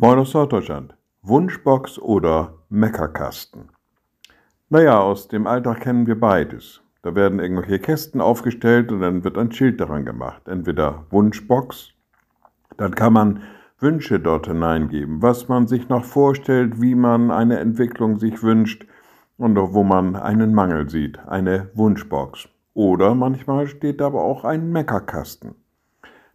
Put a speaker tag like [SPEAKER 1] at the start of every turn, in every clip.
[SPEAKER 1] Moin aus Norddeutschland. Wunschbox oder Meckerkasten? Naja, aus dem Alltag kennen wir beides. Da werden irgendwelche Kästen aufgestellt und dann wird ein Schild daran gemacht. Entweder Wunschbox, dann kann man Wünsche dort hineingeben, was man sich noch vorstellt, wie man eine Entwicklung sich wünscht und wo man einen Mangel sieht, eine Wunschbox. Oder manchmal steht da aber auch ein Meckerkasten.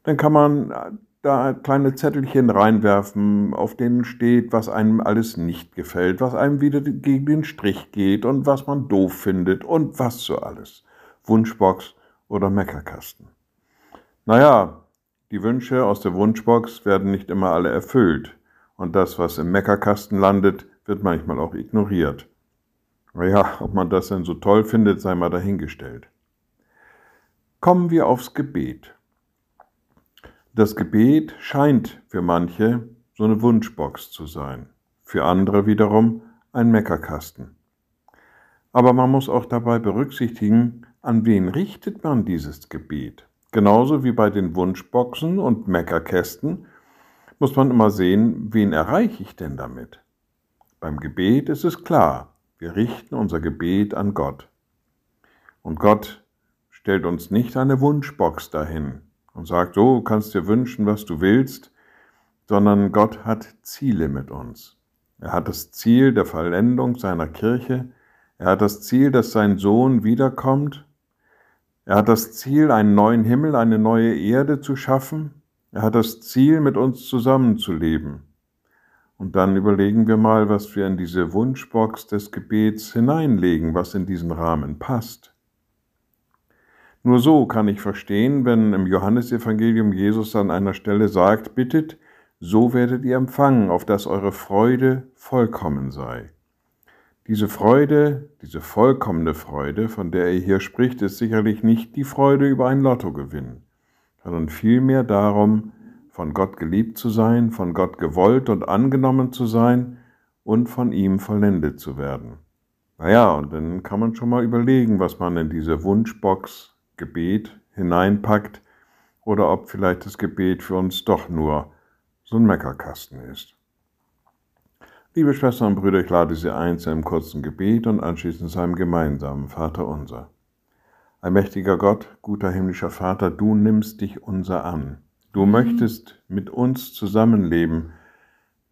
[SPEAKER 1] Dann kann man da kleine Zettelchen reinwerfen, auf denen steht, was einem alles nicht gefällt, was einem wieder gegen den Strich geht und was man doof findet und was so alles. Wunschbox oder Meckerkasten. Naja, die Wünsche aus der Wunschbox werden nicht immer alle erfüllt und das, was im Meckerkasten landet, wird manchmal auch ignoriert. Naja, ob man das denn so toll findet, sei mal dahingestellt. Kommen wir aufs Gebet. Das Gebet scheint für manche so eine Wunschbox zu sein, für andere wiederum ein Meckerkasten. Aber man muss auch dabei berücksichtigen, an wen richtet man dieses Gebet. Genauso wie bei den Wunschboxen und Meckerkästen muss man immer sehen, wen erreiche ich denn damit. Beim Gebet ist es klar, wir richten unser Gebet an Gott. Und Gott stellt uns nicht eine Wunschbox dahin, und sagt, so kannst dir wünschen, was du willst, sondern Gott hat Ziele mit uns. Er hat das Ziel der Vollendung seiner Kirche, er hat das Ziel, dass sein Sohn wiederkommt, er hat das Ziel, einen neuen Himmel, eine neue Erde zu schaffen, er hat das Ziel, mit uns zusammenzuleben. Und dann überlegen wir mal, was wir in diese Wunschbox des Gebets hineinlegen, was in diesen Rahmen passt. Nur so kann ich verstehen, wenn im Johannesevangelium Jesus an einer Stelle sagt, bittet, so werdet ihr empfangen, auf dass eure Freude vollkommen sei. Diese Freude, diese vollkommene Freude, von der er hier spricht, ist sicherlich nicht die Freude über ein Lottogewinn, sondern vielmehr darum, von Gott geliebt zu sein, von Gott gewollt und angenommen zu sein und von ihm vollendet zu werden. Naja, und dann kann man schon mal überlegen, was man in diese Wunschbox Gebet hineinpackt oder ob vielleicht das Gebet für uns doch nur so ein Meckerkasten ist. Liebe Schwestern und Brüder, ich lade Sie ein zu einem kurzen Gebet und anschließend zu einem gemeinsamen Vater unser. Allmächtiger Gott, guter himmlischer Vater, du nimmst dich unser an. Du möchtest mit uns zusammenleben.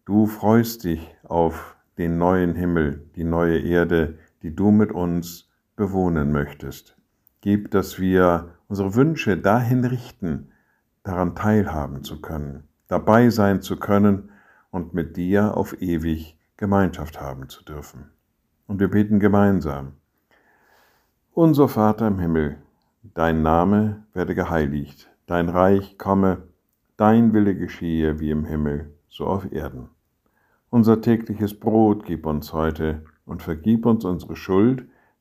[SPEAKER 1] Du freust dich auf den neuen Himmel, die neue Erde, die du mit uns bewohnen möchtest. Gib, dass wir unsere Wünsche dahin richten, daran teilhaben zu können, dabei sein zu können und mit dir auf ewig Gemeinschaft haben zu dürfen. Und wir beten gemeinsam. Unser Vater im Himmel, dein Name werde geheiligt, dein Reich komme, dein Wille geschehe wie im Himmel, so auf Erden. Unser tägliches Brot gib uns heute und vergib uns unsere Schuld,